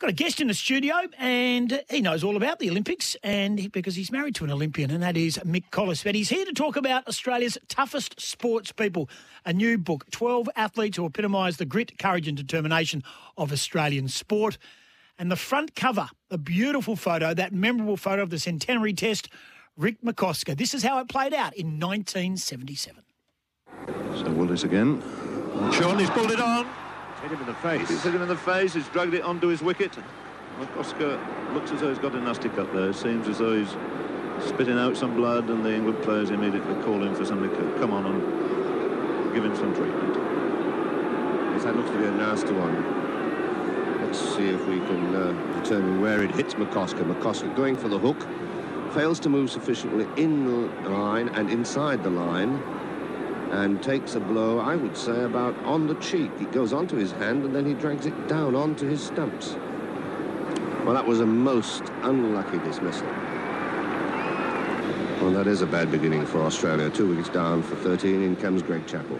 Got a guest in the studio, and he knows all about the Olympics, and he, because he's married to an Olympian, and that is Mick Colliss. But he's here to talk about Australia's toughest sports people. A new book, 12 athletes who epitomise the grit, courage, and determination of Australian sport. And the front cover, a beautiful photo, that memorable photo of the centenary test, Rick McCosker. This is how it played out in 1977. So Willis again. Sean, he's pulled it on. Hit him in the face. He's hit him in the face. He's dragged it onto his wicket. McCosker looks as though he's got a nasty cut there. Seems as though he's spitting out some blood, and the England players immediately call in for somebody to come on and give him some treatment. Yes, that looks to be a nasty one. Let's see if we can uh, determine where it hits McCosker. McCosker going for the hook, fails to move sufficiently in the line and inside the line, and takes a blow, I would say, about on the cheek. It goes onto his hand and then he drags it down onto his stumps. Well, that was a most unlucky dismissal. Well, that is a bad beginning for Australia. Two wickets down for 13. In comes Greg Chappell.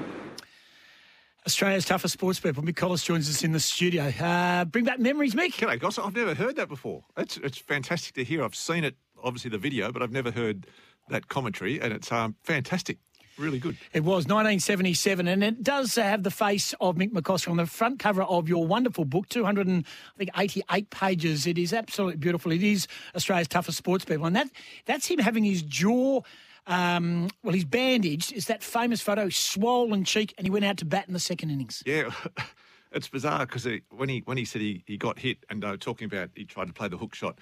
Australia's toughest sports people. Mick Colliss joins us in the studio. Uh, bring back memories, Mick. G'day, Goss. I've never heard that before. It's it's fantastic to hear. I've seen it, obviously the video, but I've never heard that commentary, and it's um, fantastic. Really good. It was 1977, and it does have the face of Mick McCosker on the front cover of your wonderful book, 288 pages. It is absolutely beautiful. It is Australia's toughest sports people, and that that's him having his jaw. Um, well, he's bandaged. Is that famous photo, swollen cheek, and he went out to bat in the second innings. Yeah, it's bizarre because when he when he said he, he got hit and uh, talking about he tried to play the hook shot,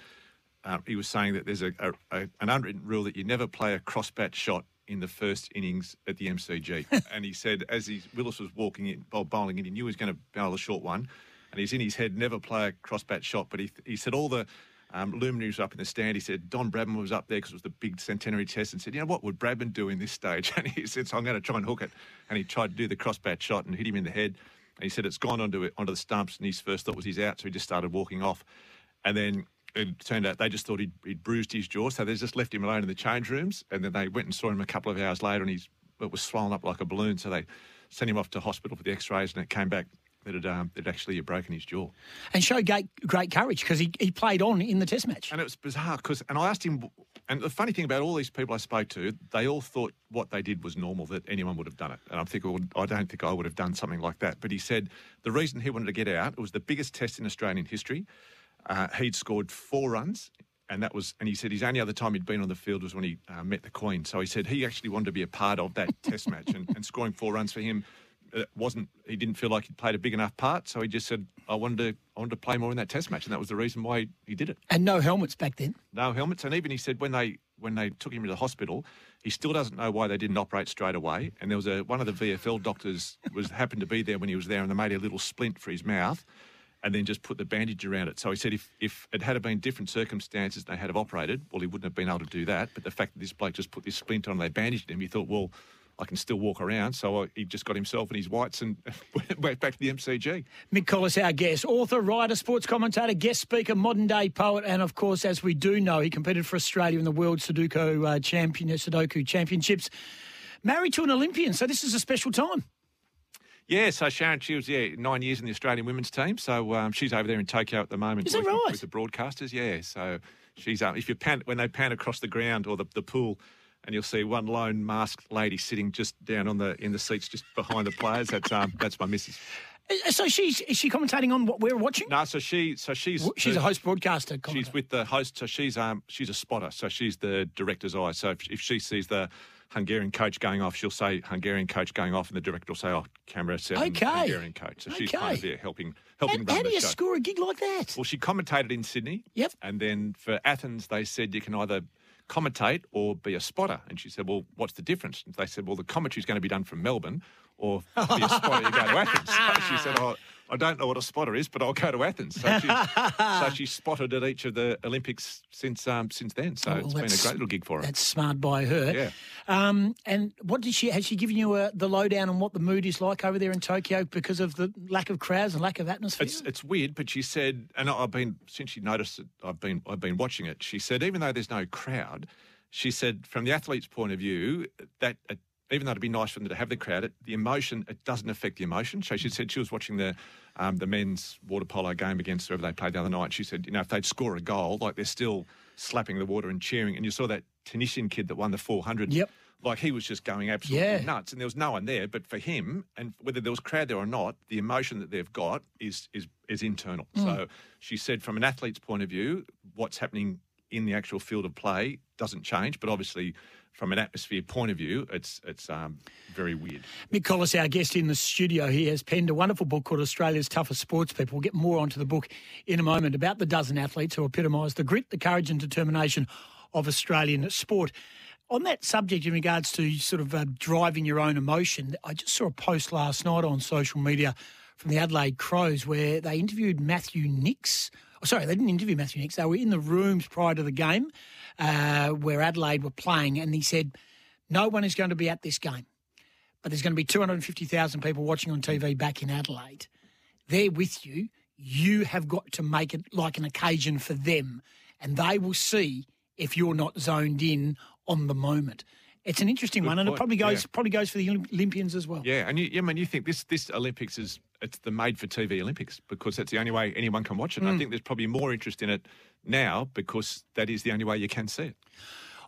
uh, he was saying that there's a, a, a an unwritten rule that you never play a cross bat shot in the first innings at the MCG. and he said as he, Willis was walking in, bowling in, he knew he was going to bowl a short one, and he's in his head never play a cross bat shot. But he he said all the um, luminaries were up in the stand. He said Don Bradman was up there because it was the big centenary test, and said, you know what would Bradman do in this stage? And he said, so I'm going to try and hook it. And he tried to do the cross bat shot and hit him in the head. And he said it's gone onto it, onto the stumps, and his first thought was he's out, so he just started walking off. And then it turned out they just thought he'd, he'd, bruised his jaw, so they just left him alone in the change rooms. And then they went and saw him a couple of hours later, and he's it was swollen up like a balloon. So they sent him off to hospital for the X-rays, and it came back that it um, that actually had broken his jaw. And showed great, great courage because he, he played on in the Test match. And it was bizarre because, and I asked him, and the funny thing about all these people I spoke to, they all thought what they did was normal, that anyone would have done it. And I'm thinking, well, I don't think I would have done something like that. But he said the reason he wanted to get out, it was the biggest test in Australian history. Uh, he'd scored four runs and that was, and he said his only other time he'd been on the field was when he uh, met the Queen. So he said he actually wanted to be a part of that Test match, and, and, scoring four runs for him it wasn't. He didn't feel like he'd played a big enough part, so he just said, "I wanted to, I wanted to play more in that Test match," and that was the reason why he did it. And no helmets back then. No helmets, and even he said when they when they took him to the hospital, he still doesn't know why they didn't operate straight away. And there was a one of the VFL doctors was happened to be there when he was there, and they made a little splint for his mouth and then just put the bandage around it. So he said if, if it had been different circumstances they had have operated, well, he wouldn't have been able to do that. But the fact that this bloke just put this splint on and they bandaged him, he thought, well, I can still walk around. So he just got himself and his whites and went back to the MCG. Mick Colliss, our guest, author, writer, sports commentator, guest speaker, modern day poet, and of course, as we do know, he competed for Australia in the World Sudoku uh, Champion Sudoku Championships. Married to an Olympian, so this is a special time. Yeah, so Sharon, she was yeah nine years in the Australian women's team. So um, she's over there in Tokyo at the moment. Is that right? With the broadcasters, yeah. So she's um, if you pan when they pan across the ground or the, the pool, and you'll see one lone masked lady sitting just down on the in the seats just behind the players. That's um, that's my missus. So she's is she commentating on what we're watching? No, so she so she's she's the, a host broadcaster. She's with the host. So she's um she's a spotter. So she's the director's eye. So if, if she sees the Hungarian coach going off, she'll say Hungarian coach going off, and the director will say, "Oh, camera seven, okay. Hungarian coach." So okay. she's kind of there helping helping how, run how do you show. score a gig like that? Well, she commentated in Sydney. Yep. And then for Athens, they said you can either commentate or be a spotter. And she said, "Well, what's the difference?" And they said, "Well, the commentary is going to be done from Melbourne, or be a spotter, you go to Athens." So she said, "Oh." I don't know what a spotter is, but I'll go to Athens. So she's, so she's spotted at each of the Olympics since um, since then. So Oh, it's been a great little gig for her. That's smart by her. Yeah. Um, and what did she? Has she given you a, the lowdown on what the mood is like over there in Tokyo because of the lack of crowds and lack of atmosphere? It's it's weird, but she said, and I've been since she noticed it, I've been I've been watching it. She said, even though there's no crowd, she said from the athlete's point of view, that uh, even though it'd be nice for them to have the crowd, it, the emotion it doesn't affect the emotion. So she said she was watching the um, the men's water polo game against whoever they played the other night. She said, you know, if they'd score a goal, like they're still slapping the water and cheering. And you saw that Tunisian kid that won the 400. Yep. Like he was just going absolutely Yeah. nuts, and there was no one there. But for him, and whether there was crowd there or not, the emotion that they've got is is is internal. So she said, from an athlete's point of view, what's happening in the actual field of play doesn't change. But obviously, from an atmosphere point of view, it's it's um, very weird. Mick Colliss, our guest in the studio, he has penned a wonderful book called Australia's Toughest Sports People. We'll get more onto the book in a moment about the dozen athletes who epitomise the grit, the courage, and determination of Australian sport. On that subject, in regards to sort of uh, driving your own emotion, I just saw a post last night on social media from the Adelaide Crows where they interviewed Matthew Nicks. Oh, sorry, they didn't interview Matthew Nicks. They were in the rooms prior to the game uh, where Adelaide were playing, and he said, No one is going to be at this game but there's going to be 250,000 people watching on TV back in Adelaide. They're with you. You have got to make it like an occasion for them, and they will see if you're not zoned in on the moment. It's an interesting one, and it probably goes yeah. probably goes for the Olympians as well. Yeah, and you, I mean, you think this this Olympics is it's the made for TV Olympics because that's the only way anyone can watch it. And I think there's probably more interest in it now because that is the only way you can see it.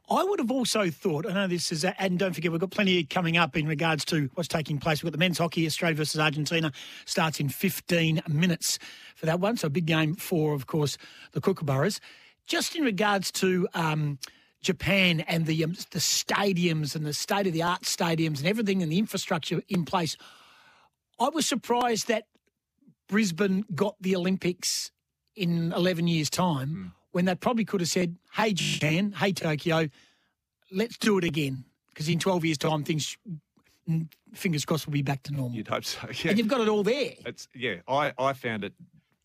I would have also thought, I know this is, and don't forget, we've got plenty coming up in regards to what's taking place. We've got the men's hockey, Australia versus Argentina, starts in 15 minutes for that one. So a big game for, of course, the Kookaburras. Just in regards to um, Japan and the, um, the stadiums and the state of the art stadiums and everything and the infrastructure in place, I was surprised that Brisbane got the Olympics in 11 years' time when they probably could have said, hey, Japan, hey, Tokyo, let's do it again. Because in 12 years' time, things, mm, fingers crossed, will be back to normal. You'd hope so. Yeah, And you've got it all there. it's yeah. I I found it.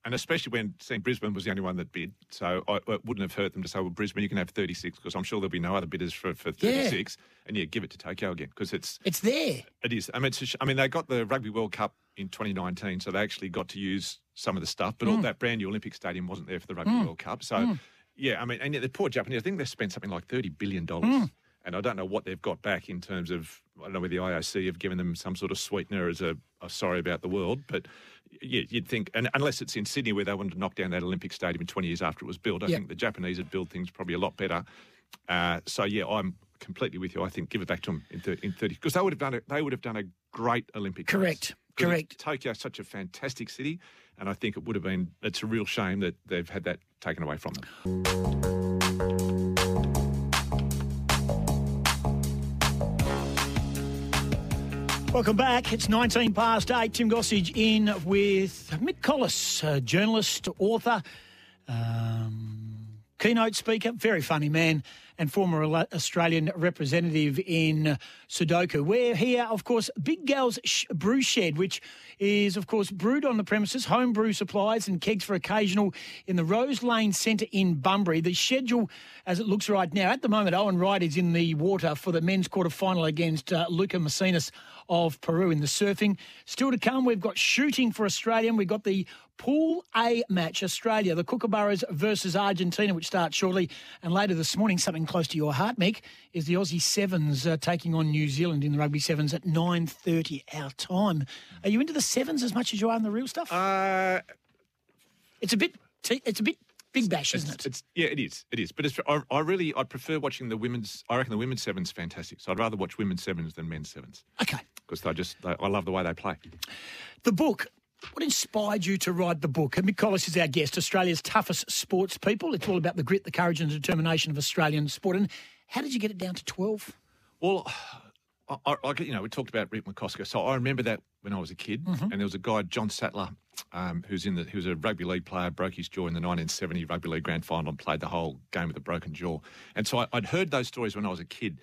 And especially when seeing Brisbane was the only one that bid, so I, it wouldn't have hurt them to say, "Well, Brisbane, you can have 36," because I'm sure there'll be no other bidders for, for 36. And yeah, give it to Tokyo again because it's It's there. It is. I mean, it's a I mean, they got the Rugby World Cup in 2019, so they actually got to use some of the stuff. But all mm. that brand new Olympic Stadium wasn't there for the Rugby mm. World Cup. So, mm. yeah, I mean, and yet the poor Japanese, I think they've spent something like 30 billion dollars, and I don't know what they've got back in terms of. I don't know whether the IOC have given them some sort of sweetener as a, a sorry about the world, but. Yeah, you'd think, and unless it's in Sydney where they wanted to knock down that Olympic Stadium 20 years after it was built, I Yep. think the Japanese would build things probably a lot better. Uh, so yeah, I'm completely with you. I think give it back to them in, thir- in 30 because they would have done it. They would have done a great Olympic. Correct, correct. Tokyo is such a fantastic city, and I think it would have been. It's a real shame that they've had that taken away from them. Welcome back. It's 19 past 8. Tim Gossage in with Mick Colliss, journalist, author, um, keynote speaker, very funny man, and former Australian representative in Sudoku. We're here, of course, Big Gal's Brew Shed, which is, of course, brewed on the premises, home brew supplies and kegs for occasional in the Rose Lane Centre in Bunbury. The schedule, as it looks right now, at the moment, Owen Wright is in the water for the men's quarter final against uh, Lucca Mesinas of Peru in the surfing. Still to come, we've got shooting for Australia. and We've got the Pool A match, Australia, the Kookaburras versus Argentina, which starts shortly. And later this morning, something close to your heart, Mick, is the Aussie Sevens uh, taking on New Zealand in the Rugby Sevens at 9.30 our time. Are you into the Sevens as much as you are in the real stuff? Uh, it's a bit t- it's a bit big bash, isn't it's, it? it's yeah, it is. It is. But it's, I, I really I prefer watching the women's. I reckon the women's sevens fantastic. So I'd rather watch women's sevens than men's sevens Okay. Because they just they, I love the way they play. The book. What inspired you to write the book? And Mick Colliss is our guest, Australia's toughest sports people. It's all about the grit, the courage, and determination of Australian sport. And how did you get it down to 12? Well, I, I, you know, we talked about Rick McCosker. So I remember that when I was a kid, and there was a guy, John Sattler, um, who's in the who was a rugby league player, broke his jaw in the 1970 rugby league grand final, and played the whole game with a broken jaw. And so I, I'd heard those stories when I was a kid,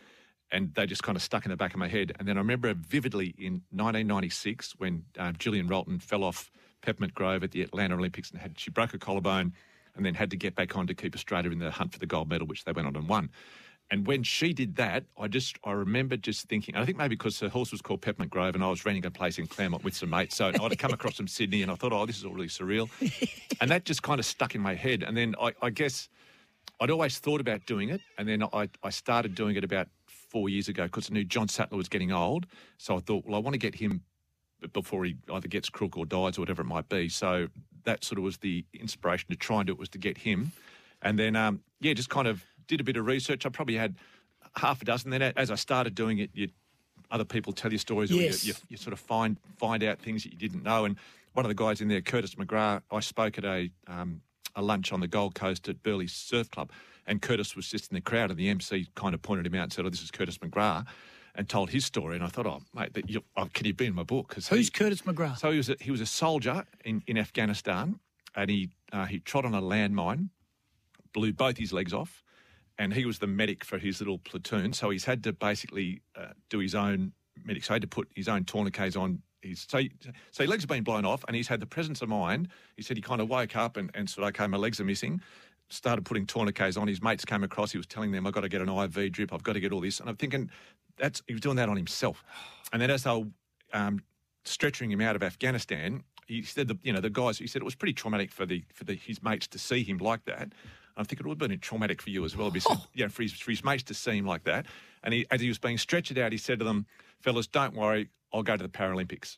and they just kind of stuck in the back of my head. And then I remember vividly in 1996 when uh, Gillian Rolton fell off Peppermint Grove at the Atlanta Olympics and had she broke a collarbone, and then had to get back on to keep Australia in the hunt for the gold medal, which they went on and won. And when she did that, I just I remember just thinking. I think maybe because her horse was called Peppermint Grove, and I was renting a place in Claremont with some mates, so I'd come across from Sydney, and I thought, oh, this is all really surreal, and that just kind of stuck in my head. And then I, I guess I'd always thought about doing it, and then I, I started doing it about four years ago because I knew John Sattler was getting old. So I thought, well, I want to get him before he either gets crook or dies or whatever it might be. So that sort of was the inspiration to try and do it was to get him. And then, um, yeah, just kind of did a bit of research. I probably had half a dozen. Then as I started doing it, you, other people tell you stories Yes. or you, you, you sort of find find out things that you didn't know. And one of the guys in there, Curtis McGrath, I spoke at a um, a lunch on the Gold Coast at Burleigh Surf Club, and Curtis was just in the crowd, and the MC kind of pointed him out and said, "Oh, this is Curtis McGrath," and told his story. And I thought, "Oh, mate, that you, oh, can he be in my book?" 'Cause Who's he- Curtis McGrath? so he was a, he was a soldier in, in Afghanistan, and he uh, he trod on a landmine, blew both his legs off, and he was the medic for his little platoon. So he's had to basically uh, do his own medic. So he had to put his own tourniquets on. His, so, so his legs have been blown off, and he's had the presence of mind. He said he kind of woke up and, and said, "Okay, my legs are missing." Started putting tourniquets on. His mates came across. He was telling them, "I've got to get an IV drip. I've got to get all this." And I'm thinking, that's he was doing that on himself. And then as they were um, stretching him out of Afghanistan, he said the you know the guys he said it was pretty traumatic for the for the, his mates to see him like that. I think it would have been traumatic for you as well, because you know, for his, for his mates to see him like that. And he, as he was being stretched out, he said to them, "Fellas, don't worry, I'll go to the Paralympics."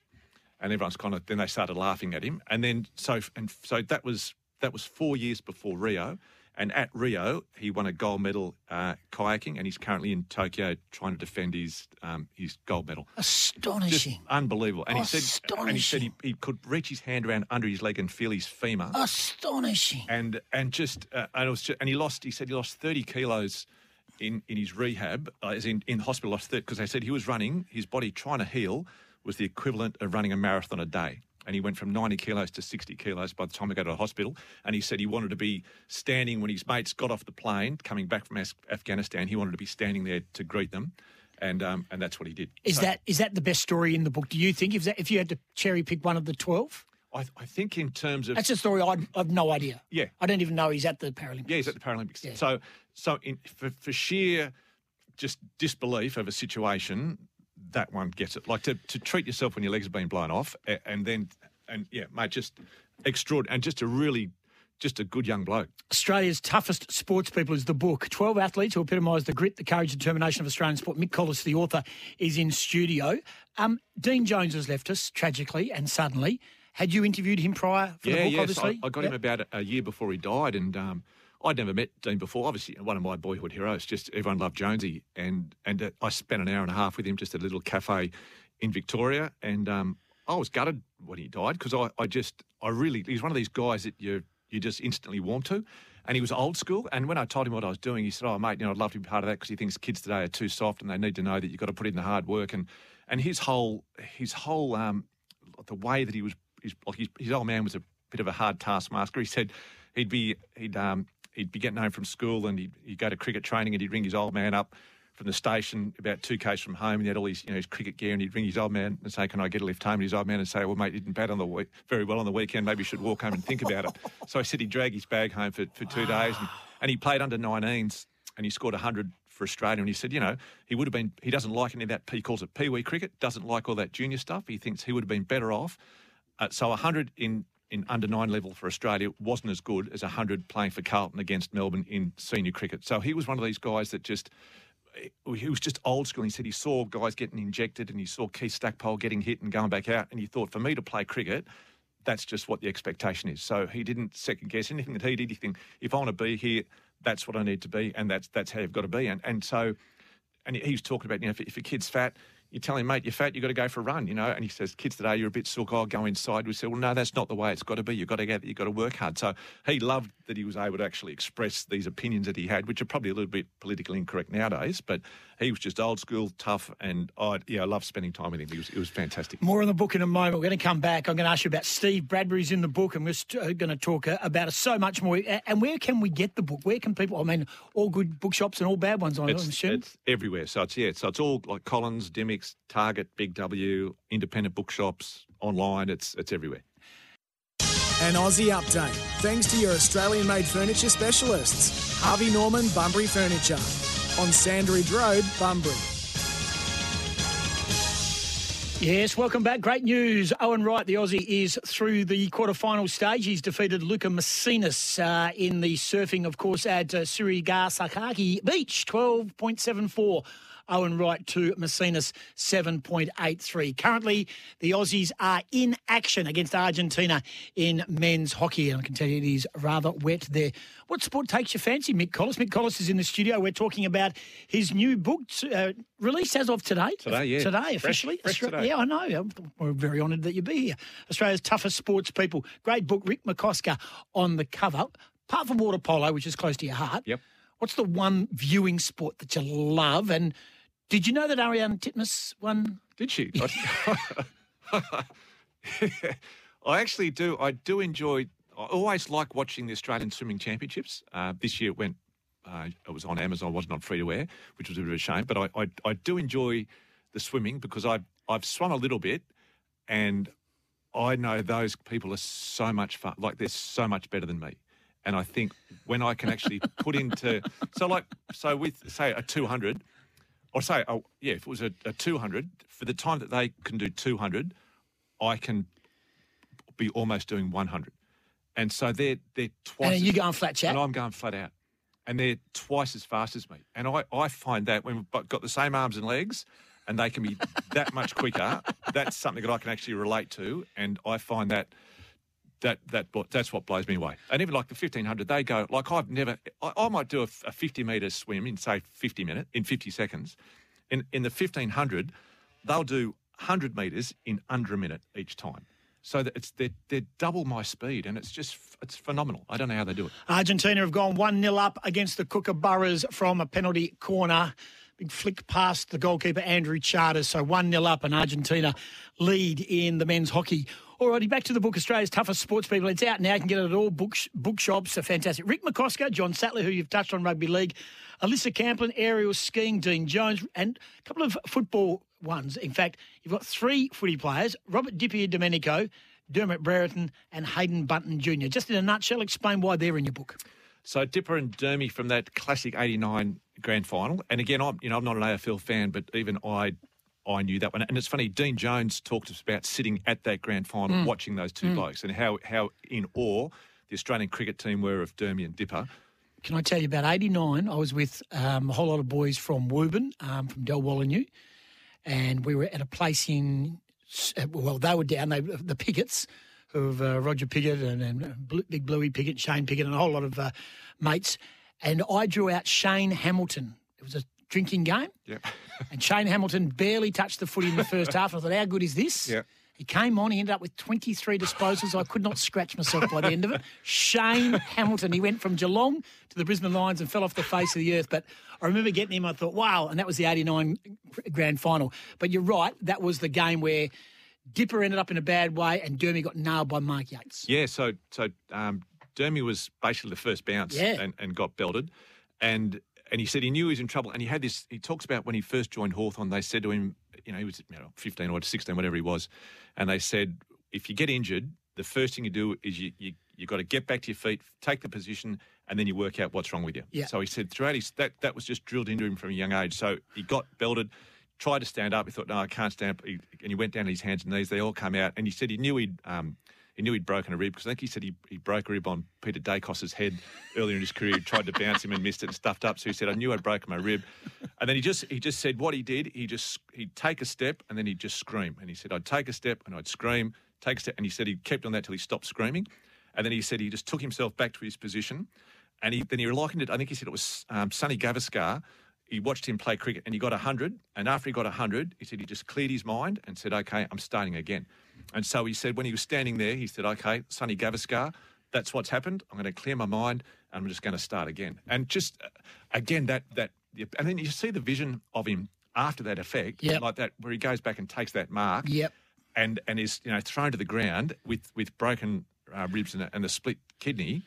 And everyone's kind of then they started laughing at him, and then so and so that was that was four years before Rio. And at Rio, he won a gold medal uh, kayaking, and he's currently in Tokyo trying to defend his um, his gold medal just Astonishing. unbelievable. And he said, and he said he, he could reach his hand around under his leg and feel his femur, Astonishing. and and just uh, and it was just, and he lost. He said he lost thirty kilos in in his rehab, uh, as in in hospital. Lost because they said he was running his body trying to heal was the equivalent of running a marathon a day. And he went from 90 kilos to 60 kilos by the time he got to the hospital. And he said he wanted to be standing when his mates got off the plane coming back from Afghanistan. He wanted to be standing there to greet them. And um, and that's what he did. Is So- that is that the best story in the book? Do you think if that, if you had to cherry pick one of the twelve? I, I think in terms of That's a story I'd, I've no idea. Yeah. I don't even know he's at the Paralympics. yeah, he's at the Paralympics. Yeah. So so in, for, for sheer just disbelief of a situation, that one gets it. Like to, to treat yourself when your legs have been blown off, and then and yeah, mate, just extraordinary and just a really just a good young bloke. Australia's toughest sports people is the book. 12 athletes who epitomise the grit, the courage, and determination of Australian sport. Mick Colliss, the author, is in studio. Um, Dean Jones has left us tragically and suddenly. Had you interviewed him prior for yeah, the book, yes, obviously? I, I got him about a year before he died, and um, I'd never met Dean before. Obviously, one of my boyhood heroes. Just everyone loved Jonesy, and and uh, I spent an hour and a half with him just at a little cafe in Victoria, and um, I was gutted when he died because I, I just I really he's one of these guys that you you just instantly warm to. And he was old school. And when I told him what I was doing, he said, "Oh, mate, you know, I'd love to be part of that because he thinks kids today are too soft and they need to know that you've got to put in the hard work." And and his whole his whole um, the way that he was his, like his, his old man was a bit of a hard taskmaster. He said he'd be he'd um, he'd be getting home from school and he'd, he'd go to cricket training and he'd ring his old man up from the station about two k's from home and he had all his you know his cricket gear and he'd ring his old man and say, "Can I get a lift home?" And his old man would say, "Well, mate, you didn't bat on the week, very well on the weekend. Maybe you should walk home and think about it." so I said he'd drag his bag home for, for two days and, and he played under 19s and he scored 100 for Australia. And he said, you know, he would have been, he doesn't like any of that, he calls it pee wee cricket, doesn't like all that junior stuff. He thinks he would have been better off. Uh, so 100 in, in under nine level for Australia wasn't as good as 100 playing for Carlton against Melbourne in senior cricket. So he was one of these guys that just, eh, he was just old school. He said he saw guys getting injected and he saw Keith Stackpole getting hit and going back out. And he thought, for me to play cricket, that's just what the expectation is. So he didn't second guess anything that he did. He think, if I want to be here, that's what I need to be, and that's that's how you've got to be. And and so, and he was talking about, you know, if, if a kid's fat, you tell him, mate, you're fat, you've got to go for a run, you know. And he says, kids today, you're a bit silk, I'll go inside. We said, well, no, that's not the way it's got to be. You've got to get, you've got to work hard. So he loved that he was able to actually express these opinions that he had, which are probably a little bit politically incorrect nowadays. But he was just old school, tough, and I, yeah, I loved spending time with him. He was, it was fantastic. More on the book in a moment. We're going to come back. I'm going to ask you about Steve Bradbury's in the book, and we're st- uh, going to talk uh, about it so much more. And where can we get the book? Where can people? I mean, all good bookshops and all bad ones. I'm It's, assuming. it's everywhere. So it's yeah, so it's all like Collins, Dymocks, Target, Big W, independent bookshops, online. It's it's everywhere. An Aussie update. Thanks to your Australian made furniture specialists, Harvey Norman Bunbury Furniture. On Sandridge Road, Bunbury. Yes, welcome back. Great news. Owen Wright, the Aussie, is through the quarterfinal stage. He's defeated Lucca Mesinas uh, in the surfing, of course, at uh, Tsurigasaki Beach, 12.74 Owen Wright to Mesinas 7.83. Currently, the Aussies are in action against Argentina in men's hockey, and I can tell you it is rather wet there. What sport takes your fancy, Mick Colliss? Mick Colliss is in the studio. We're talking about his new book, uh, released as of today. Today, yeah. Today, officially. Fresh, fresh today. Yeah, I know. We're very honoured that you be here. Australia's toughest sports people. Great book, Rick McCosker on the cover. Apart from water polo, which is close to your heart. Yep. What's the one viewing sport that you love? And did you know that Ariarne Titmus won? Did she? I actually do. I do enjoy. I always like watching the Australian Swimming Championships. Uh, this year it went. Uh, it was on Amazon. wasn't on free to air, which was a bit of a shame. But I, I, I do enjoy the swimming because I I've swum a little bit, and I know those people are so much fun. Like they're so much better than me. And I think when I can actually put into so like so with say a two hundred, or say oh yeah, if it was a, a two hundred for the time that they can do two hundred, I can be almost doing one hundred. And so they're they're twice. And as- you going flat chat? and I'm going flat out. And they're twice as fast as me. And I, I find that when we've got the same arms and legs and they can be that much quicker, that's something that I can actually relate to. And I find that that that that's what blows me away. And even like the 1500, they go, like I've never, I, I might do a, a 50 metre swim in, say, 50 minutes, in 50 seconds. In, in the 1500, they'll do 100 metres in under a minute each time. So that it's they're, they're double my speed, and it's just it's phenomenal. I don't know how they do it. Argentina have gone 1 0 up against the Kookaburras from a penalty corner. Big flick past the goalkeeper, Andrew Charters. So 1 0 up, and Argentina lead in the men's hockey. Alrighty, back to the book, Australia's Toughest Sports People. It's out now. You can get it at all book bookshops. So fantastic. Rick McCosker, John Sattler, who you've touched on rugby league, Alisa Camplin, aerial skiing, Dean Jones, and a couple of football ones. In fact, you've got three footy players Robert DiPierdomenico, Dermot Brereton, and Haydn Bunton Jr. Just in a nutshell, explain why they're in your book. So Dipper and Dermy from that classic '89 grand final, and again, I'm you know I'm not an AFL fan, but even I I knew that one. And it's funny, Dean Jones talked to us about sitting at that grand final, watching those two blokes, and how how in awe the Australian cricket team were of Dermy and Dipper. Can I tell you about 89? I was with um, a whole lot of boys from Wubin, um, from Dalwallinu, and we were at a place in, well, they were down, they, the Picketts, of uh, Roger Pickett and, and Blue, Big Bluey Pickett, Shane Pickett, and a whole lot of uh, mates. And I drew out Shane Hamilton. It was a drinking game, Yeah, and Shane Hamilton barely touched the footy in the first half. I thought, how good is this? Yeah. He came on, he ended up with 23 disposals. I could not scratch myself by the end of it. Shane Hamilton, he went from Geelong to the Brisbane Lions and fell off the face of the earth. But I remember getting him, I thought, wow, and that was the 89 grand final. But you're right, that was the game where Dipper ended up in a bad way and Dermy got nailed by Mark Yates. yeah. So so um, Dermy was basically the first bounce Yeah. and, and got belted, and and he said he knew he was in trouble, and he had this. He talks about when he first joined Hawthorn, they said to him, you know, he was you know 15 or 16, whatever he was, and they said if you get injured, the first thing you do is you you you got to get back to your feet, take the position, and then you work out what's wrong with you. Yeah. So he said throughout his that that was just drilled into him from a young age. So he got belted. Tried to stand up. He thought, "No, I can't stand up." He, and he went down on his hands and knees. They all come out, and he said he knew he'd um, he knew he'd broken a rib because I think he said he, he broke a rib on Peter Daicos's head earlier in his career. He tried to bounce him and missed it and stuffed up. So he said, "I knew I'd broken my rib." And then he just he just said what he did. He just he'd take a step and then he'd just scream. And he said, "I'd take a step and I'd scream, take a step." And he said he kept on that till he stopped screaming. And then he said he just took himself back to his position. And he, then he likened it, I think he said it was um, Sonny Gavaskar. He watched him play cricket and he got 100. And after he got 100, he said he just cleared his mind and said, okay, I'm starting again. And so he said, when he was standing there, he said, okay, Sonny Gavaskar, that's what's happened. I'm going to clear my mind and I'm just going to start again. And just, uh, again, that, that, and then you see the vision of him after that effect, Yep. like that, where he goes back and takes that mark Yep. and and is you know thrown to the ground with with broken uh, ribs and a, and a split kidney,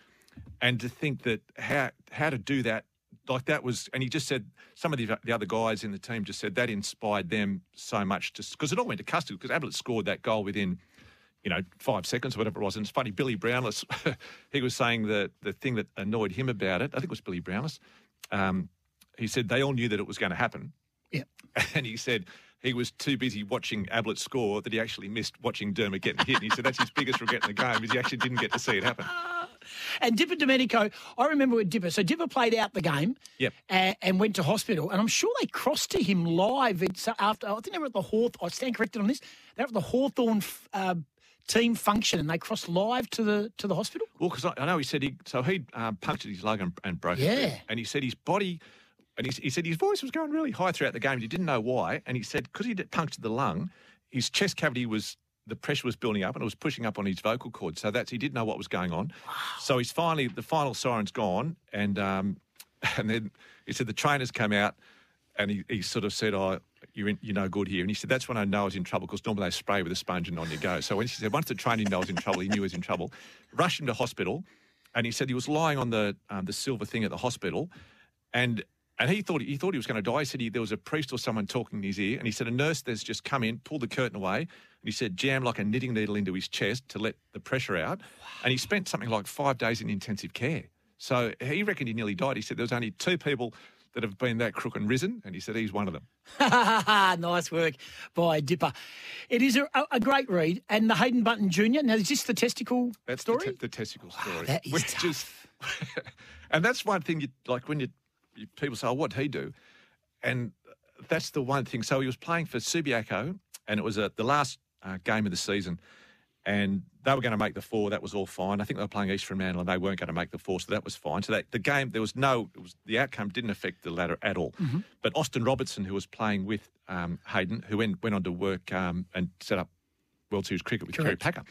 and to think that how how to do that like that was and he just said some of the the other guys in the team just said that inspired them so much just because it all went to custody because Ablett scored that goal within you know five seconds or whatever it was and it's funny Billy Brownless he was saying that the thing that annoyed him about it I think it was Billy Brownless um, he said they all knew that it was going to happen Yep. and he said he was too busy watching Ablett score that he actually missed watching Dermot getting hit. And he said that's his biggest regret in the game is he actually didn't get to see it happen. And DiPierdomenico, I remember with Dipper. So Dipper played out the game Yep. and, and went to hospital. And I'm sure they crossed to him live after, I think they were at the Hawthorn, I stand corrected on this, they were at the Hawthorn uh, team function and they crossed live to the to the hospital. Well, because I, I know he said he so he um, punctured his lung and, and broke Yeah. it. And he said his body, and he, he said his voice was going really high throughout the game. And he didn't know why. And he said because he punctured the lung, his chest cavity was the pressure was building up and it was pushing up on his vocal cords. So that's he didn't know what was going on. So he's finally the final siren's gone, and um, and then he said the trainers came out. And he, he sort of said, "Oh, you're in, you're no good here." And he said, "That's when I know I was in trouble because normally they spray with a sponge and on you go." So when he said once the trainer knew I was in trouble, he knew he was in trouble. Rushed him to hospital, and he said he was lying on the um, the silver thing at the hospital, and and he thought he thought he was going to die. He said he, there was a priest or someone talking in his ear, and he said a nurse has just come in, pulled the curtain away, and he said jam like a knitting needle into his chest to let the pressure out, and he spent something like five days in intensive care. So he reckoned he nearly died. He said there was only two people that have been that crook and risen, and he said he's one of them. nice work by Dipper. It is a, a great read. And the Haydn Bunton Jr. Now, is this the testicle That's story? The, te- the testicle story. that is tough. and that's one thing you like when you people say, "Oh, what'd he do?" And that's the one thing. So he was playing for Subiaco, and it was uh the last uh, game of the season, and they were going to make the four. That was all fine. I think they were playing East Fremantle, and they weren't going to make the four, so that was fine. So that the game, there was no, it was, the outcome didn't affect the ladder at all. Mm-hmm. But Austin Robertson, who was playing with um, Haydn, who went, went on to work um, and set up World Series cricket with Kerry Packer.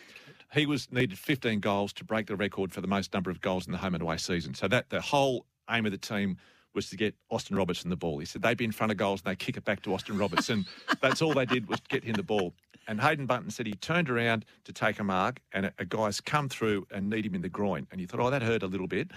He was needed 15 goals to break the record for the most number of goals in the home and away season. So that the whole aim of the team was to get Austin Robertson the ball. He said they'd be in front of goals and they kick it back to Austin Robertson. That's all they did was get him the ball. And Haydn Bunton said he turned around to take a mark and a, a guy's come through and need him in the groin. And he thought, oh, that hurt a little bit.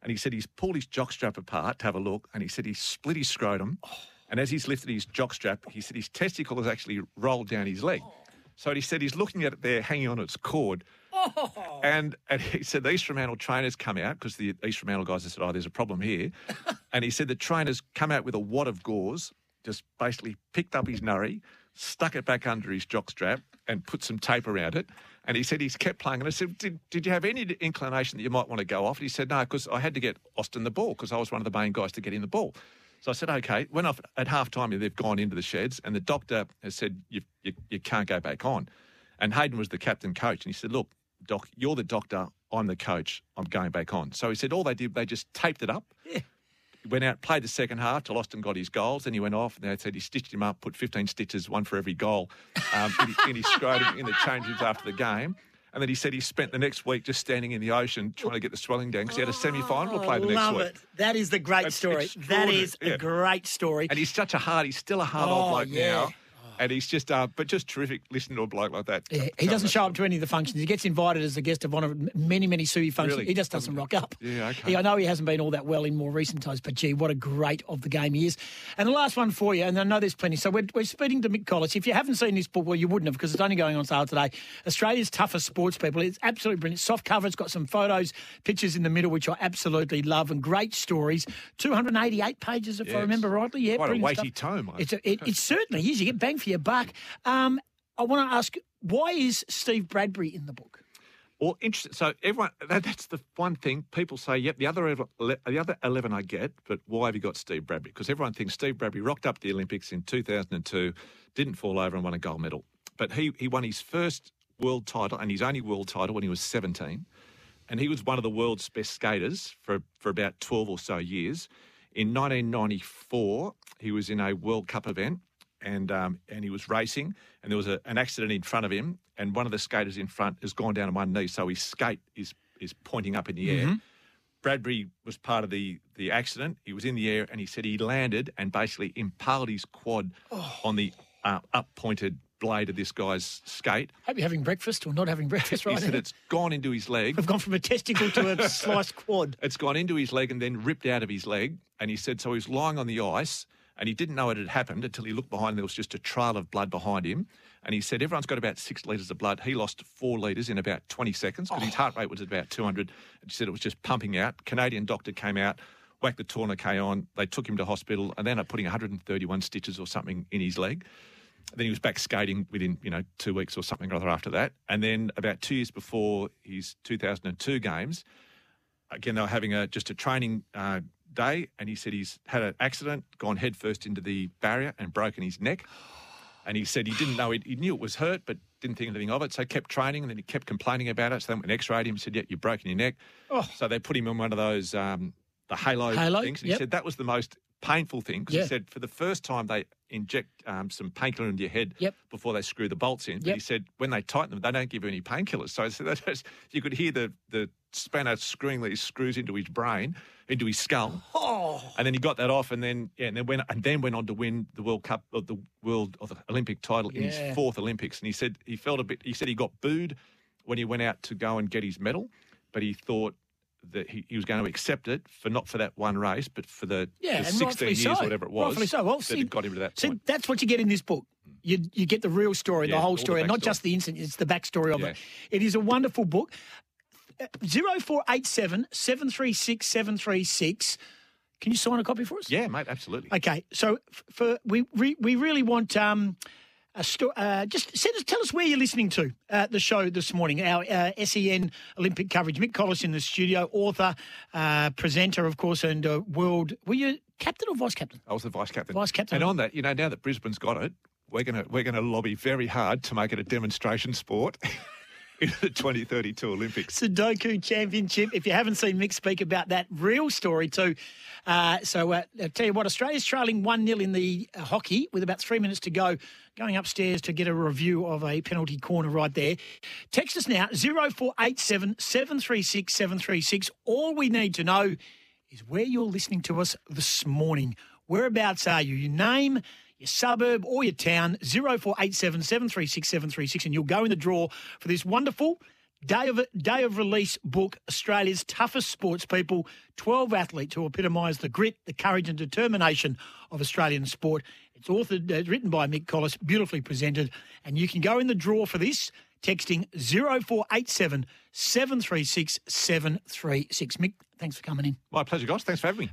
And he said he's pulled his jockstrap apart to have a look and he said he split his scrotum. Oh. And as he's lifted his jockstrap, he said his testicle has actually rolled down his leg. Oh. So he said he's looking at it there, hanging on its cord. Oh. And and he said the East Fremantle trainers come out because the East Fremantle guys have said, "Oh, there's a problem here," and he said the trainers come out with a wad of gauze, just basically picked up his nurry, stuck it back under his jockstrap, and put some tape around it. And he said he's kept playing. And I said, did, did you have any inclination that you might want to go off? And he said, no, because I had to get Austin the ball because I was one of the main guys to get in the ball. So I said, okay. Went off at half time, they've gone into the sheds, and the doctor has said, you, you, you can't go back on. And Haydn was the captain coach, and he said, look, Doc, you're the doctor, I'm the coach, I'm going back on. So he said, all they did, they just taped it up. Went out, played the second half till Austin got his goals. Then he went off, and they said he stitched him up, put 15 stitches, one for every goal, um, in, his, in his scrotum in the change rooms after the game. And then he said he spent the next week just standing in the ocean trying to get the swelling down because he had a semi final to play the next Love week. it. That is the great That's story. That is yeah. a great story. And he's such a hard, he's still a hard Oh, old bloke yeah. now. And he's just, uh, but just terrific listening to a bloke like that. Yeah, he doesn't show up to any of the functions. He gets invited as a guest of one of many, many Suey functions. Really? He just doesn't rock up. Yeah, okay. He- I know he hasn't been all that well in more recent times, but gee, what a great of the game he is. And the last one for you, and I know there's plenty. So we're, we're speaking to Mick Colliss. If you haven't seen this book, well, you wouldn't have because it's only going on sale today. Australia's toughest sports people. It's absolutely brilliant. Soft cover. It's got some photos, pictures in the middle, which I absolutely love, and great stories. 288 pages, if I remember rightly. Yeah, Quite a weighty stuff. tome, I- It's a, it, it certainly is. You get bang for your buck. Um, I want to ask, why is Steve Bradbury in the book? Well, interesting. So everyone, that, that's the one thing people say. Yep, the other the other eleven I get, but why have you got Steve Bradbury? Because everyone thinks Steve Bradbury rocked up the Olympics in 2002, didn't fall over and won a gold medal, but he he won his first world title and his only world title when he was 17, and he was one of the world's best skaters for for about 12 or so years. In 1994, he was in a World Cup event and um, and he was racing, and there was a, an accident in front of him, and one of the skaters in front has gone down on one knee, so his skate is is pointing up in the air. Bradbury was part of the the accident. He was in the air, and he said he landed and basically impaled his quad on the uh, up pointed blade of this guy's skate. Hope you're having breakfast or not having breakfast He said now. it's gone into his leg. We've gone from a testicle to a sliced quad. It's gone into his leg and then ripped out of his leg. And he said, so he was lying on the ice and he didn't know it had happened until he looked behind. There was just a trail of blood behind him. And he said, everyone's got about six litres of blood. He lost four litres in about 20 seconds because his heart rate was at about 200. And he said it was just pumping out. Canadian doctor came out, whacked the tourniquet on. They took him to hospital and they ended up putting 131 stitches or something in his leg. Then he was back skating within, you know, two weeks or something or other after that. And then about two years before his 2002 games, again, they were having a just a training uh, day, and he said he's had an accident, gone headfirst into the barrier, and broken his neck. And he said he didn't know it. He knew it was hurt, but didn't think anything of it. So kept training, and then he kept complaining about it. So then when X-rayed him, and said, "Yeah, you've broken your neck." Oh. So they put him in one of those um, the halo, Halo, things. And yep. he said that was the most painful thing because Yeah. he said for the first time they inject um, some painkiller into your head Yep. before they screw the bolts in. But Yep. he said when they tighten them, they don't give you any painkillers. So, so that was, you could hear the the spanner screwing these screws into his brain, into his skull. Oh, And then he got that off, and then yeah, and then went and then went on to win the World Cup, or the World or the Olympic title in Yeah. his fourth Olympics. And he said he felt a bit. He said he got booed when he went out to go and get his medal, but he thought that he, he was going to accept it for not for that one race, but for the, yeah, the and 16 rightfully years so. or whatever it was. Rightfully so. Well, that see, got him to that see, point. that's what you get in this book. You you get the real story, Yeah, the all whole the story, and not backstory. just the incident. It's the backstory of it. It is a wonderful book. Zero four eight seven seven three six seven three six. Can you sign a copy for us? Yeah, mate, absolutely. Okay, so for we we, we really want um, a sto- uh, just send us, tell us where you're listening to uh, the show this morning. Our uh, SEN Olympic coverage. Mick Colliss in the studio, author, uh, presenter, of course, and uh, world. Were you captain or vice captain? I was the vice captain. Vice captain. And on that, you know, now that Brisbane's got it, we're gonna we're gonna lobby very hard to make it a demonstration sport in the 2032 Olympics. Sudoku Championship. If you haven't seen Mick speak about that real story too. Uh, so uh, I'll tell you what, Australia's trailing 1 0 in the uh, hockey with about three minutes to go. Going upstairs to get a review of a penalty corner right there. Text us now 0487 736 736. All we need to know is where you're listening to us this morning. Whereabouts are you? Your name, your suburb, or your town, 0487 736 736, and you'll go in the draw for this wonderful day of, day of release book, Australia's Toughest Sports People 12 athletes who epitomise the grit, the courage, and determination of Australian sport. It's authored, uh, written by Mick Colliss, beautifully presented, and you can go in the draw for this. Texting 0487 736 736. Mick, thanks for coming in. My pleasure, guys. Thanks for having me.